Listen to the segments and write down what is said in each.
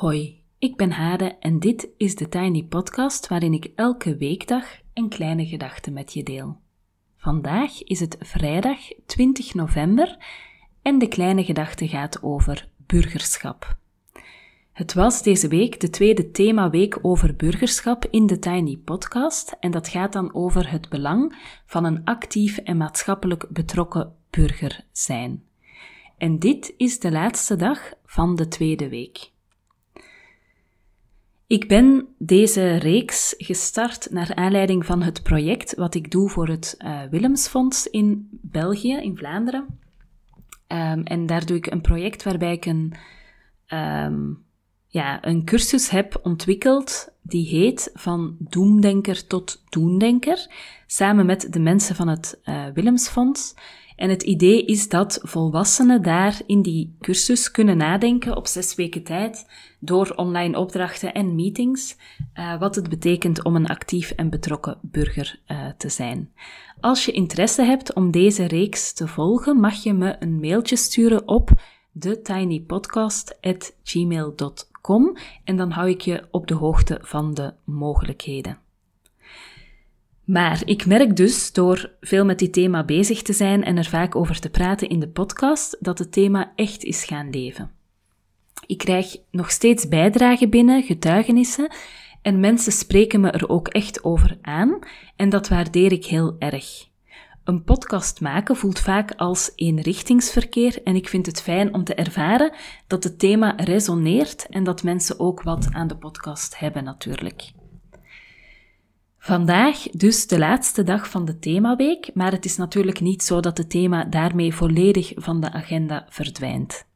Hoi, ik ben Hade en dit is de Tiny Podcast waarin ik elke weekdag een kleine gedachte met je deel. Vandaag is het vrijdag 20 november en de kleine gedachte gaat over burgerschap. Het was deze week de tweede themaweek over burgerschap in de Tiny Podcast en dat gaat dan over het belang van een actief en maatschappelijk betrokken burger zijn. En dit is de laatste dag van de tweede week. Ik ben deze reeks gestart naar aanleiding van het project wat ik doe voor het uh, Willemsfonds in België, in Vlaanderen. Um, en daar doe ik een project waarbij ik een, um, ja, een cursus heb ontwikkeld die heet Van Doemdenker tot Doendenker, samen met de mensen van het uh, Willemsfonds. En het idee is dat volwassenen daar in die cursus kunnen nadenken op zes weken tijd door online opdrachten en meetings, uh, wat het betekent om een actief en betrokken burger uh, te zijn. Als je interesse hebt om deze reeks te volgen, mag je me een mailtje sturen op thetinypodcast.gmail.com en dan hou ik je op de hoogte van de mogelijkheden. Maar ik merk dus, door veel met dit thema bezig te zijn en er vaak over te praten in de podcast, dat het thema echt is gaan leven. Ik krijg nog steeds bijdragen binnen, getuigenissen, en mensen spreken me er ook echt over aan, en dat waardeer ik heel erg. Een podcast maken voelt vaak als eenrichtingsverkeer en ik vind het fijn om te ervaren dat het thema resoneert en dat mensen ook wat aan de podcast hebben natuurlijk. Vandaag dus de laatste dag van de themaweek, maar het is natuurlijk niet zo dat het thema daarmee volledig van de agenda verdwijnt.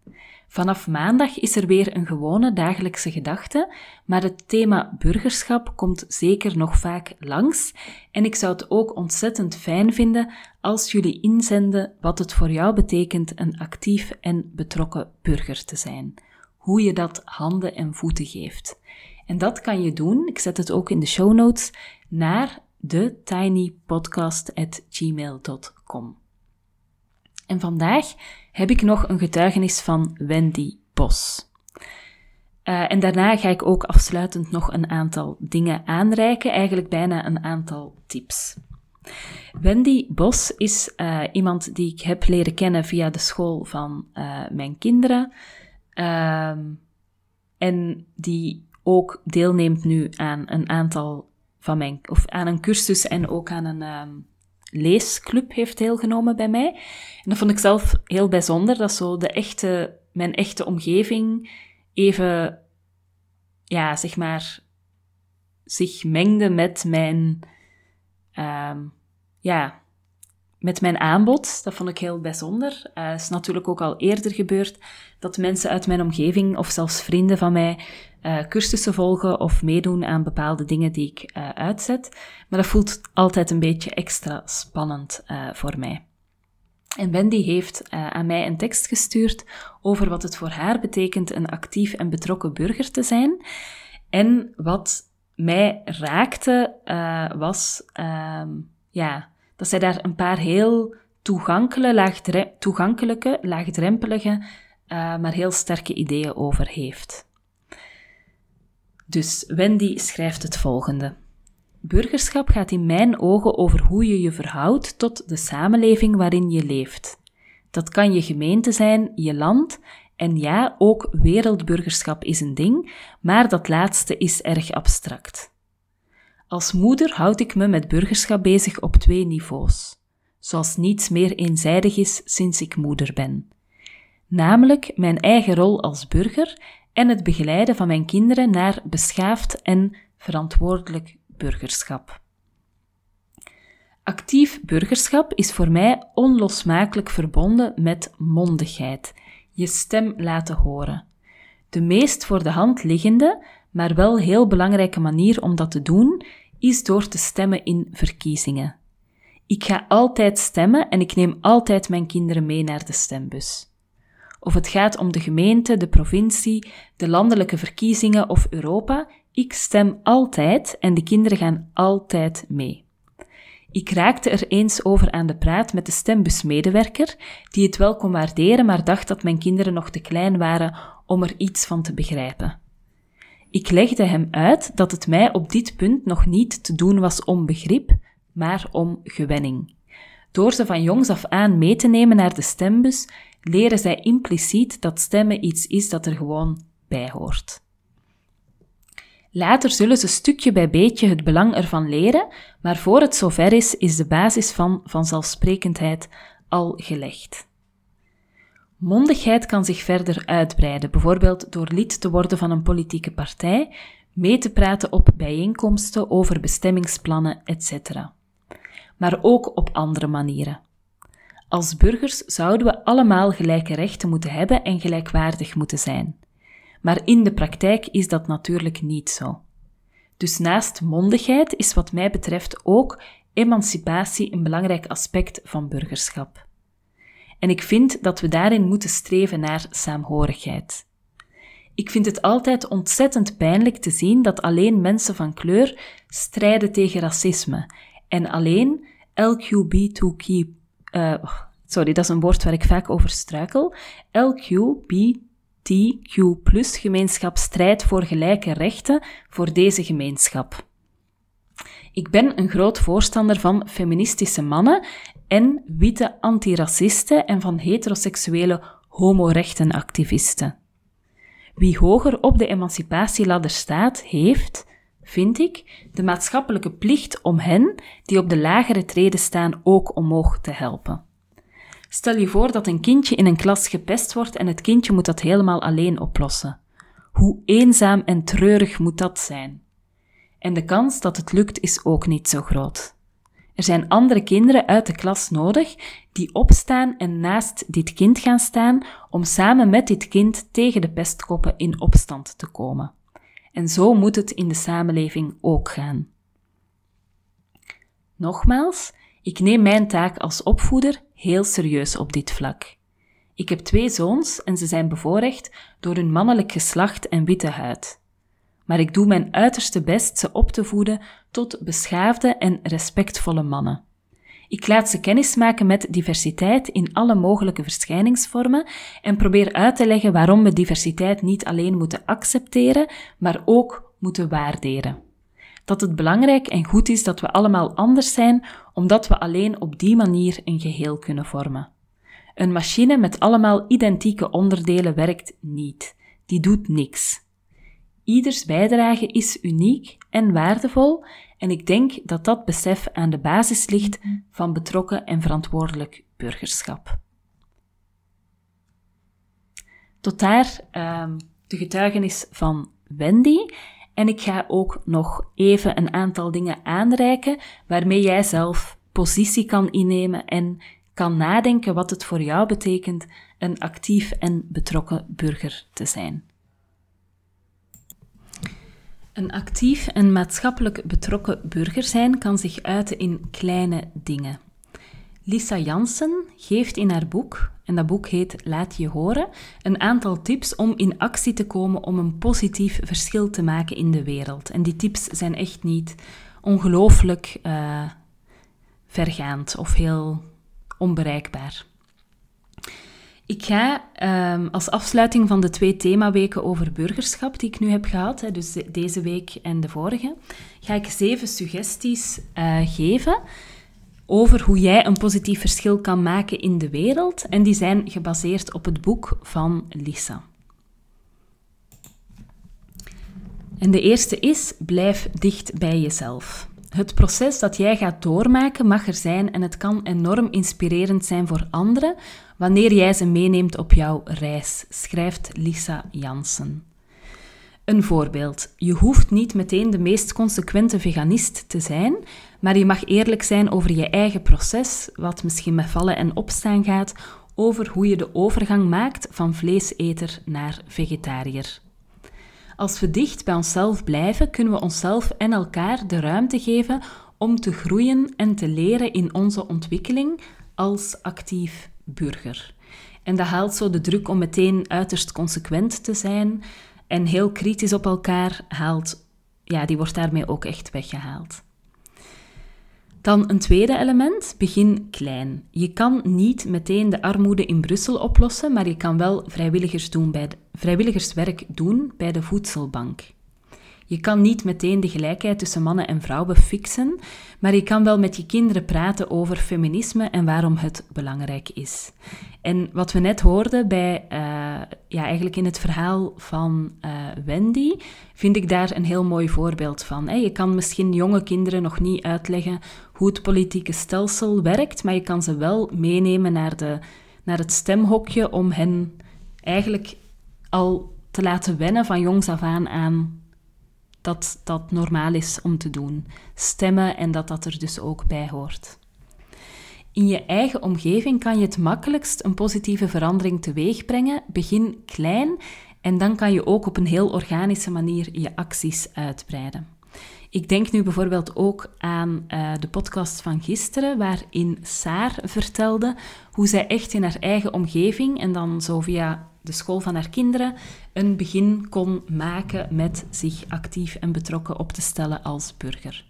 Vanaf maandag is er weer een gewone dagelijkse gedachte, maar het thema burgerschap komt zeker nog vaak langs en ik zou het ook ontzettend fijn vinden als jullie inzenden wat het voor jou betekent een actief en betrokken burger te zijn. Hoe je dat handen en voeten geeft. En dat kan je doen, ik zet het ook in de show notes, naar de tinypodcast.gmail.com. En vandaag heb ik nog een getuigenis van Wendy Bos. Uh, en daarna ga ik ook afsluitend nog een aantal dingen aanreiken, eigenlijk bijna een aantal tips. Wendy Bos is uh, iemand die ik heb leren kennen via de school van uh, mijn kinderen. Uh, en die ook deelneemt nu aan een aantal van mijn, of aan een cursus en ook aan een um, leesclub heeft deelgenomen bij mij. En dat vond ik zelf heel bijzonder, dat zo de echte, mijn echte omgeving even, ja, zeg maar, zich mengde met mijn, um, ja, met mijn aanbod. Dat vond ik heel bijzonder. Het uh, is natuurlijk ook al eerder gebeurd dat mensen uit mijn omgeving of zelfs vrienden van mij uh, cursussen volgen of meedoen aan bepaalde dingen die ik uh, uitzet. Maar dat voelt altijd een beetje extra spannend voor mij. En Wendy heeft aan mij een tekst gestuurd over wat het voor haar betekent een actief en betrokken burger te zijn. En wat mij raakte was ehm, ja, dat zij daar een paar heel toegankelijke, laagdre toegankelijke laagdrempelige, maar heel sterke ideeën over heeft. Dus Wendy schrijft het volgende. Burgerschap gaat in mijn ogen over hoe je je verhoudt tot de samenleving waarin je leeft. Dat kan je gemeente zijn, je land, en ja, ook wereldburgerschap is een ding, maar dat laatste is erg abstract. Als moeder houd ik me met burgerschap bezig op twee niveaus, zoals niets meer eenzijdig is sinds ik moeder ben. Namelijk mijn eigen rol als burger en het begeleiden van mijn kinderen naar beschaafd en verantwoordelijk burgerschap. Actief burgerschap is voor mij onlosmakelijk verbonden met mondigheid, je stem laten horen. De meest voor de hand liggende, maar wel heel belangrijke manier om dat te doen, is door te stemmen in verkiezingen. Ik ga altijd stemmen en ik neem altijd mijn kinderen mee naar de stembus. Of het gaat om de gemeente, de provincie, de landelijke verkiezingen of Europa, ik stem altijd en de kinderen gaan altijd mee. Ik raakte er eens over aan de praat met de stembusmedewerker, die het wel kon waarderen, maar dacht dat mijn kinderen nog te klein waren om er iets van te begrijpen. Ik legde hem uit dat het mij op dit punt nog niet te doen was om begrip, maar om gewenning. Door ze van jongs af aan mee te nemen naar de stembus, leren zij impliciet dat stemmen iets is dat er gewoon bij hoort. Later zullen ze stukje bij beetje het belang ervan leren, maar voor het zover is, is de basis van vanzelfsprekendheid al gelegd. Mondigheid kan zich verder uitbreiden, bijvoorbeeld door lid te worden van een politieke partij, mee te praten op bijeenkomsten over bestemmingsplannen, etc. Maar ook op andere manieren. Als burgers zouden we allemaal gelijke rechten moeten hebben en gelijkwaardig moeten zijn. Maar in de praktijk is dat natuurlijk niet zo. Dus naast mondigheid is wat mij betreft ook emancipatie een belangrijk aspect van burgerschap. En ik vind dat we daarin moeten streven naar saamhorigheid. Ik vind het altijd ontzettend pijnlijk te zien dat alleen mensen van kleur strijden tegen racisme en alleen LQB2Q. Uh, eh, sorry, dat is een woord waar ik vaak over struikel. LQBTQ gemeenschap strijdt voor gelijke rechten voor deze gemeenschap. Ik ben een groot voorstander van feministische mannen en witte antiracisten en van heteroseksuele homorechtenactivisten. Wie hoger op de emancipatieladder staat, heeft, vind ik, de maatschappelijke plicht om hen, die op de lagere treden staan, ook omhoog te helpen. Stel je voor dat een kindje in een klas gepest wordt en het kindje moet dat helemaal alleen oplossen. Hoe eenzaam en treurig moet dat zijn? En de kans dat het lukt is ook niet zo groot. Er zijn andere kinderen uit de klas nodig die opstaan en naast dit kind gaan staan om samen met dit kind tegen de pestkoppen in opstand te komen. En zo moet het in de samenleving ook gaan. Nogmaals, ik neem mijn taak als opvoeder heel serieus op dit vlak. Ik heb twee zoons en ze zijn bevoorrecht door hun mannelijk geslacht en witte huid maar ik doe mijn uiterste best ze op te voeden tot beschaafde en respectvolle mannen. Ik laat ze kennismaken met diversiteit in alle mogelijke verschijningsvormen en probeer uit te leggen waarom we diversiteit niet alleen moeten accepteren, maar ook moeten waarderen. Dat het belangrijk en goed is dat we allemaal anders zijn, omdat we alleen op die manier een geheel kunnen vormen. Een machine met allemaal identieke onderdelen werkt niet. Die doet niks. Ieders bijdrage is uniek en waardevol en ik denk dat dat besef aan de basis ligt van betrokken en verantwoordelijk burgerschap. Tot daar um, de getuigenis van Wendy. En ik ga ook nog even een aantal dingen aanreiken waarmee jij zelf positie kan innemen en kan nadenken wat het voor jou betekent een actief en betrokken burger te zijn. Een actief en maatschappelijk betrokken burger zijn kan zich uiten in kleine dingen. Lisa Jansen geeft in haar boek, en dat boek heet Laat je horen, een aantal tips om in actie te komen om een positief verschil te maken in de wereld. En die tips zijn echt niet ongelooflijk uh, vergaand of heel onbereikbaar. Ik ga um, als afsluiting van de twee themaweken over burgerschap die ik nu heb gehad, hè, dus deze week en de vorige, ga ik zeven suggesties uh, geven over hoe jij een positief verschil kan maken in de wereld. En die zijn gebaseerd op het boek van Lisa. En de eerste is: blijf dicht bij jezelf. Het proces dat jij gaat doormaken mag er zijn en het kan enorm inspirerend zijn voor anderen wanneer jij ze meeneemt op jouw reis, schrijft Lisa Jansen. Een voorbeeld. Je hoeft niet meteen de meest consequente veganist te zijn, maar je mag eerlijk zijn over je eigen proces, wat misschien met vallen en opstaan gaat, over hoe je de overgang maakt van vleeseter naar vegetariër. Als we dicht bij onszelf blijven, kunnen we onszelf en elkaar de ruimte geven om te groeien en te leren in onze ontwikkeling als actief burger. En dat haalt zo de druk om meteen uiterst consequent te zijn en heel kritisch op elkaar haalt, ja, die wordt daarmee ook echt weggehaald. Dan een tweede element, begin klein. Je kan niet meteen de armoede in Brussel oplossen, maar je kan wel vrijwilligers doen bij vrijwilligerswerk doen bij de voedselbank. Je kan niet meteen de gelijkheid tussen mannen en vrouwen fixen, maar je kan wel met je kinderen praten over feminisme en waarom het belangrijk is. En wat we net hoorden bij, uh, ja, eigenlijk in het verhaal van uh, Wendy, vind ik daar een heel mooi voorbeeld van. Je kan misschien jonge kinderen nog niet uitleggen hoe het politieke stelsel werkt, maar je kan ze wel meenemen naar, de, naar het stemhokje om hen eigenlijk al te laten wennen van jongs af aan aan dat dat normaal is om te doen. Stemmen en dat dat er dus ook bij hoort. In je eigen omgeving kan je het makkelijkst een positieve verandering teweeg brengen. Begin klein en dan kan je ook op een heel organische manier je acties uitbreiden. Ik denk nu bijvoorbeeld ook aan uh, de podcast van gisteren, waarin Saar vertelde hoe zij echt in haar eigen omgeving en dan zo via de school van haar kinderen een begin kon maken met zich actief en betrokken op te stellen als burger.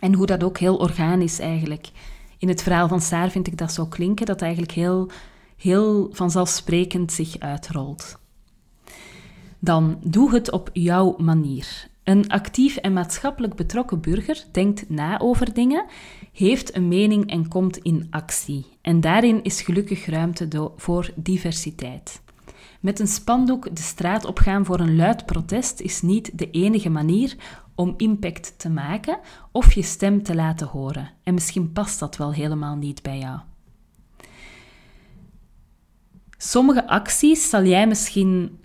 En hoe dat ook heel organisch eigenlijk. In het verhaal van Saar vind ik dat zo klinken, dat eigenlijk heel, heel vanzelfsprekend zich uitrolt. Dan doe het op jouw manier. Een actief en maatschappelijk betrokken burger denkt na over dingen, heeft een mening en komt in actie. En daarin is gelukkig ruimte voor diversiteit. Met een spandoek de straat opgaan voor een luid protest is niet de enige manier om impact te maken of je stem te laten horen. En misschien past dat wel helemaal niet bij jou. Sommige acties zal jij misschien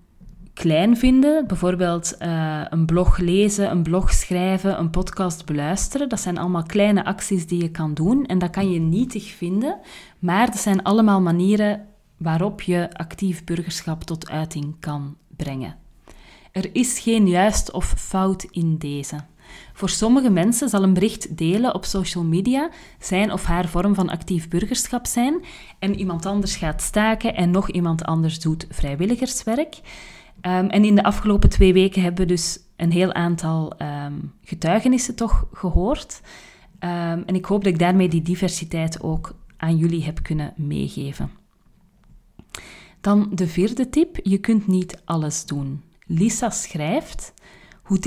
klein vinden. Bijvoorbeeld uh, een blog lezen, een blog schrijven, een podcast beluisteren. Dat zijn allemaal kleine acties die je kan doen en dat kan je nietig vinden. Maar dat zijn allemaal manieren waarop je actief burgerschap tot uiting kan brengen. Er is geen juist of fout in deze. Voor sommige mensen zal een bericht delen op social media zijn of haar vorm van actief burgerschap zijn en iemand anders gaat staken en nog iemand anders doet vrijwilligerswerk. Um, en in de afgelopen twee weken hebben we dus een heel aantal um, getuigenissen toch gehoord. Um, en ik hoop dat ik daarmee die diversiteit ook aan jullie heb kunnen meegeven. Dan de vierde tip: je kunt niet alles doen. Lisa schrijft: hoe,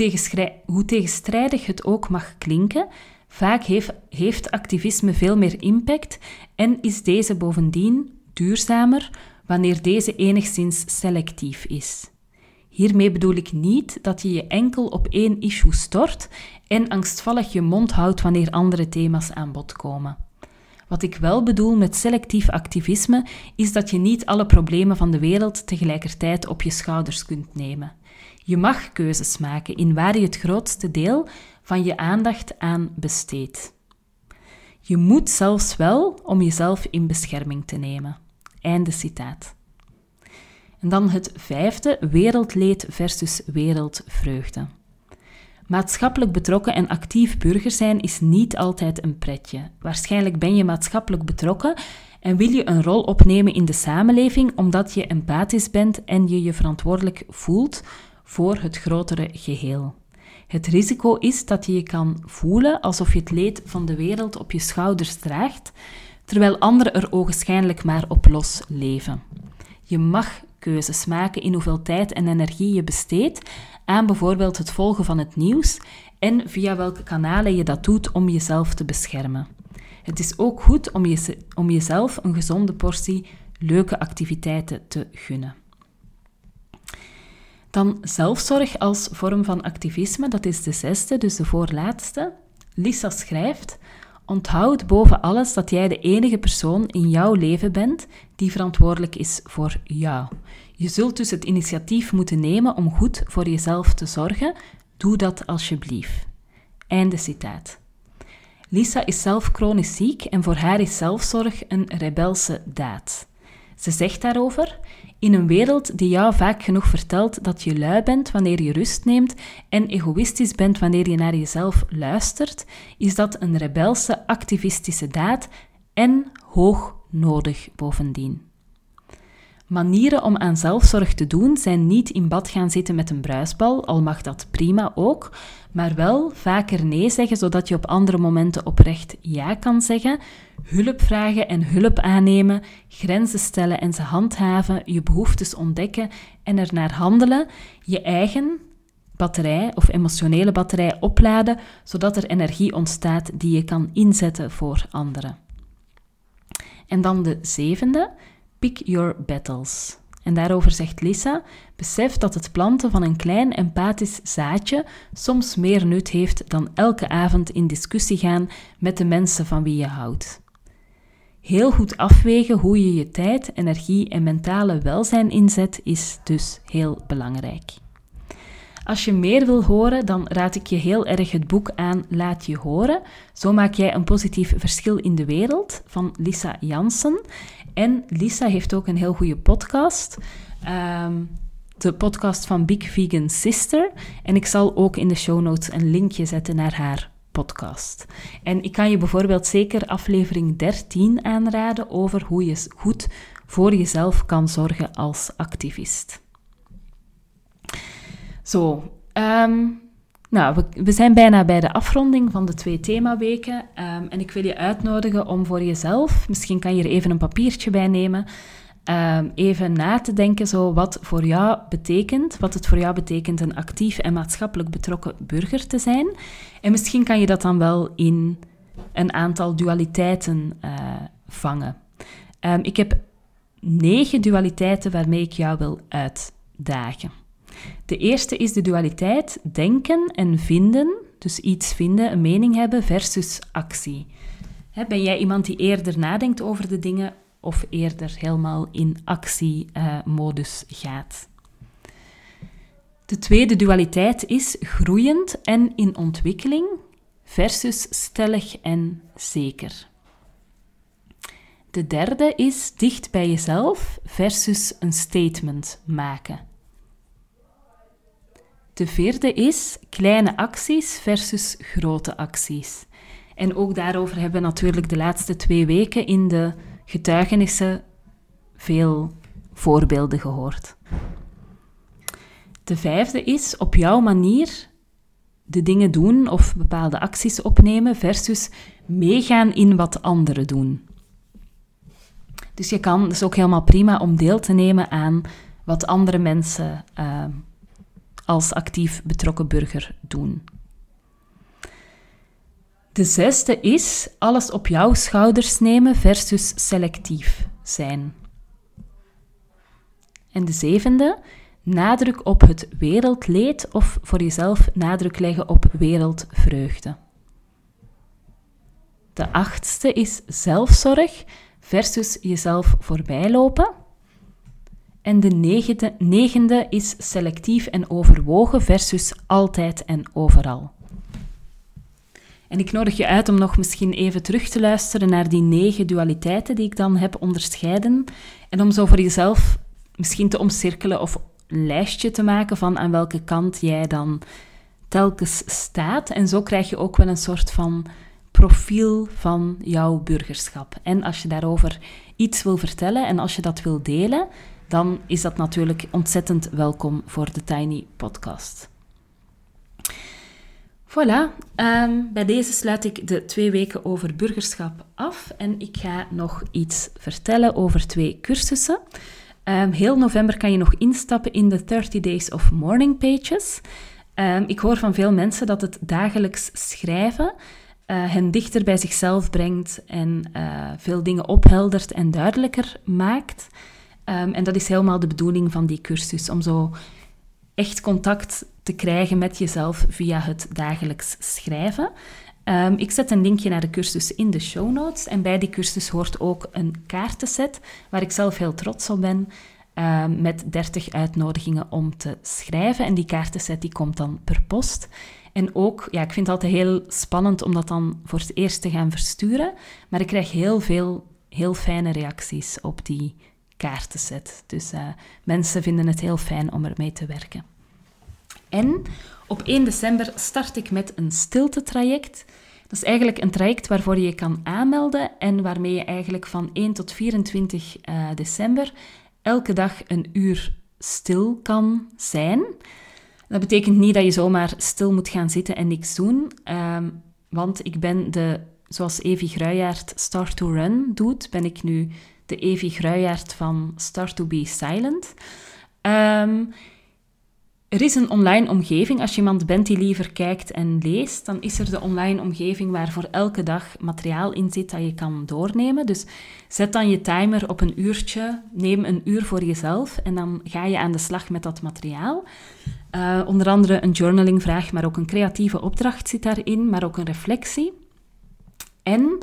hoe tegenstrijdig het ook mag klinken, vaak heeft, heeft activisme veel meer impact en is deze bovendien duurzamer wanneer deze enigszins selectief is. Hiermee bedoel ik niet dat je je enkel op één issue stort en angstvallig je mond houdt wanneer andere thema's aan bod komen. Wat ik wel bedoel met selectief activisme is dat je niet alle problemen van de wereld tegelijkertijd op je schouders kunt nemen. Je mag keuzes maken in waar je het grootste deel van je aandacht aan besteedt. Je moet zelfs wel om jezelf in bescherming te nemen. Einde citaat. En dan het vijfde, wereldleed versus wereldvreugde. Maatschappelijk betrokken en actief burger zijn is niet altijd een pretje. Waarschijnlijk ben je maatschappelijk betrokken en wil je een rol opnemen in de samenleving omdat je empathisch bent en je je verantwoordelijk voelt voor het grotere geheel. Het risico is dat je je kan voelen alsof je het leed van de wereld op je schouders draagt, terwijl anderen er ogenschijnlijk maar op los leven. Je mag keuzes maken in hoeveel tijd en energie je besteedt aan bijvoorbeeld het volgen van het nieuws en via welke kanalen je dat doet om jezelf te beschermen. Het is ook goed om, je, om jezelf een gezonde portie leuke activiteiten te gunnen. Dan zelfzorg als vorm van activisme, dat is de zesde, dus de voorlaatste. Lisa schrijft: Onthoud boven alles dat jij de enige persoon in jouw leven bent die verantwoordelijk is voor jou. Je zult dus het initiatief moeten nemen om goed voor jezelf te zorgen. Doe dat alsjeblieft. Einde citaat. Lisa is zelf chronisch ziek en voor haar is zelfzorg een rebelse daad. Ze zegt daarover: In een wereld die jou vaak genoeg vertelt dat je lui bent wanneer je rust neemt en egoïstisch bent wanneer je naar jezelf luistert, is dat een rebelse activistische daad en hoog nodig bovendien. Manieren om aan zelfzorg te doen zijn niet in bad gaan zitten met een bruisbal, al mag dat prima ook, maar wel vaker nee zeggen zodat je op andere momenten oprecht ja kan zeggen, hulp vragen en hulp aannemen, grenzen stellen en ze handhaven, je behoeftes ontdekken en er naar handelen, je eigen batterij of emotionele batterij opladen, zodat er energie ontstaat die je kan inzetten voor anderen. En dan de zevende, pick your battles. En daarover zegt Lisa: besef dat het planten van een klein empathisch zaadje soms meer nut heeft dan elke avond in discussie gaan met de mensen van wie je houdt. Heel goed afwegen hoe je je tijd, energie en mentale welzijn inzet is dus heel belangrijk. Als je meer wil horen, dan raad ik je heel erg het boek aan Laat je horen. Zo maak jij een positief verschil in de wereld van Lisa Jansen. En Lisa heeft ook een heel goede podcast. Ehm, de podcast van Big Vegan Sister. En ik zal ook in de show notes een linkje zetten naar haar podcast. En ik kan je bijvoorbeeld zeker aflevering 13 aanraden over hoe je goed voor jezelf kan zorgen als activist. Zo, ehm, nou, we, zijn bijna bij de afronding van de twee themaweken. Um, en ik wil je uitnodigen om voor jezelf, misschien kan je er even een papiertje bij nemen, um, even na te denken zo wat voor jou betekent, wat het voor jou betekent een actief en maatschappelijk betrokken burger te zijn. En misschien kan je dat dan wel in een aantal dualiteiten uh, vangen. ik heb negen dualiteiten waarmee ik jou wil uitdagen. De eerste is de dualiteit denken en vinden, dus iets vinden, een mening hebben versus actie. ben jij iemand die eerder nadenkt over de dingen of eerder helemaal in actiemodus gaat? De tweede dualiteit is groeiend en in ontwikkeling versus stellig en zeker. De derde is dicht bij jezelf versus een statement maken. De vierde is kleine acties versus grote acties. En ook daarover hebben we natuurlijk de laatste twee weken in de getuigenissen veel voorbeelden gehoord. De vijfde is op jouw manier de dingen doen of bepaalde acties opnemen versus meegaan in wat anderen doen. Dus je kan, het is ook helemaal prima om deel te nemen aan wat andere mensen uh, als actief betrokken burger doen. De zesde is alles op jouw schouders nemen versus selectief zijn. En de zevende, nadruk op het wereldleed of voor jezelf nadruk leggen op wereldvreugde. De achtste is zelfzorg versus jezelf voorbijlopen. En de negende, is selectief en overwogen versus altijd en overal. En ik nodig je uit om nog misschien even terug te luisteren naar die negen dualiteiten die ik dan heb onderscheiden. En om zo voor jezelf misschien te omcirkelen of een lijstje te maken van aan welke kant jij dan telkens staat. En zo krijg je ook wel een soort van profiel van jouw burgerschap. En als je daarover iets wil vertellen en als je dat wil delen, dan is dat natuurlijk ontzettend welkom voor de Tiny Podcast. Voilà, ehm, bij deze sluit ik de twee weken over burgerschap af en ik ga nog iets vertellen over twee cursussen. Um, heel november kan je nog instappen in de 30 Days of Morning Pages. Um, ik hoor van veel mensen dat het dagelijks schrijven uh, hen dichter bij zichzelf brengt en uh, veel dingen opheldert en duidelijker maakt. Um, en dat is helemaal de bedoeling van die cursus, om zo echt contact te krijgen met jezelf via het dagelijks schrijven. Um, ik zet een linkje naar de cursus in de show notes. En bij die cursus hoort ook een kaartenset, waar ik zelf heel trots op ben, um, met 30 uitnodigingen om te schrijven. En die kaartenset die komt dan per post. En ook, ja, ik vind het altijd heel spannend om dat dan voor het eerst te gaan versturen. Maar ik krijg heel veel heel fijne reacties op die kaartenset. Dus uh, mensen vinden het heel fijn om ermee te werken. En op 1 december start ik met een stilte-traject. Dat is eigenlijk een traject waarvoor je je kan aanmelden en waarmee je eigenlijk van 1 tot 24 uh, eh, december elke dag een uur stil kan zijn. Dat betekent niet dat je zomaar stil moet gaan zitten en niks doen, um, want ik ben de, zoals Evie Gruijaert Start to Run doet, ben ik nu de Evie Gruijaert van Start to Be Silent. Um, er is een online omgeving. Als je iemand bent die liever kijkt en leest, dan is er de online omgeving waar voor elke dag materiaal in zit dat je kan doornemen. Dus zet dan je timer op een uurtje, neem een uur voor jezelf en dan ga je aan de slag met dat materiaal. Uh, onder andere een journalingvraag, maar ook een creatieve opdracht zit daarin, maar ook een reflectie. En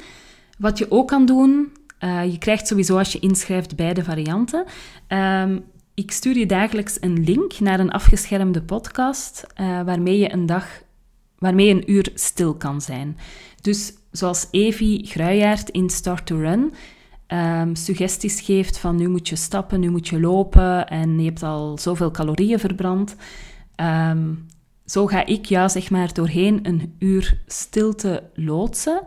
wat je ook kan doen, uh, je krijgt sowieso als je inschrijft beide varianten. Um, ik stuur je dagelijks een link naar een afgeschermde podcast uh, waarmee je een dag, waarmee een uur stil kan zijn. Dus zoals Evie Gruijaert in Start to Run um, suggesties geeft van nu moet je stappen, nu moet je lopen en je hebt al zoveel calorieën verbrand. Um, zo ga ik jou zeg maar doorheen een uur stilte loodsen.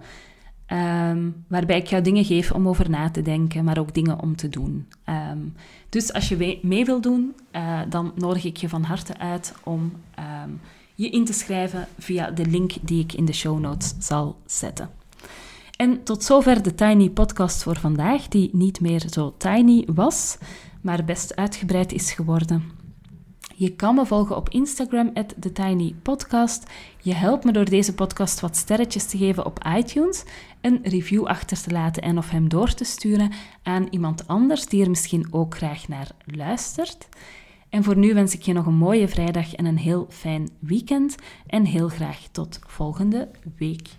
Um, waarbij ik jou dingen geef om over na te denken, maar ook dingen om te doen. Um, dus als je mee wil doen, uh, dan nodig ik je van harte uit om um, je in te schrijven via de link die ik in de show notes zal zetten. En tot zover de Tiny Podcast voor vandaag, die niet meer zo tiny was, maar best uitgebreid is geworden. Je kan me volgen op Instagram, TheTinyPodcast. Je helpt me door deze podcast wat sterretjes te geven op iTunes, een review achter te laten en of hem door te sturen aan iemand anders die er misschien ook graag naar luistert. En voor nu wens ik je nog een mooie vrijdag en een heel fijn weekend. En heel graag tot volgende week.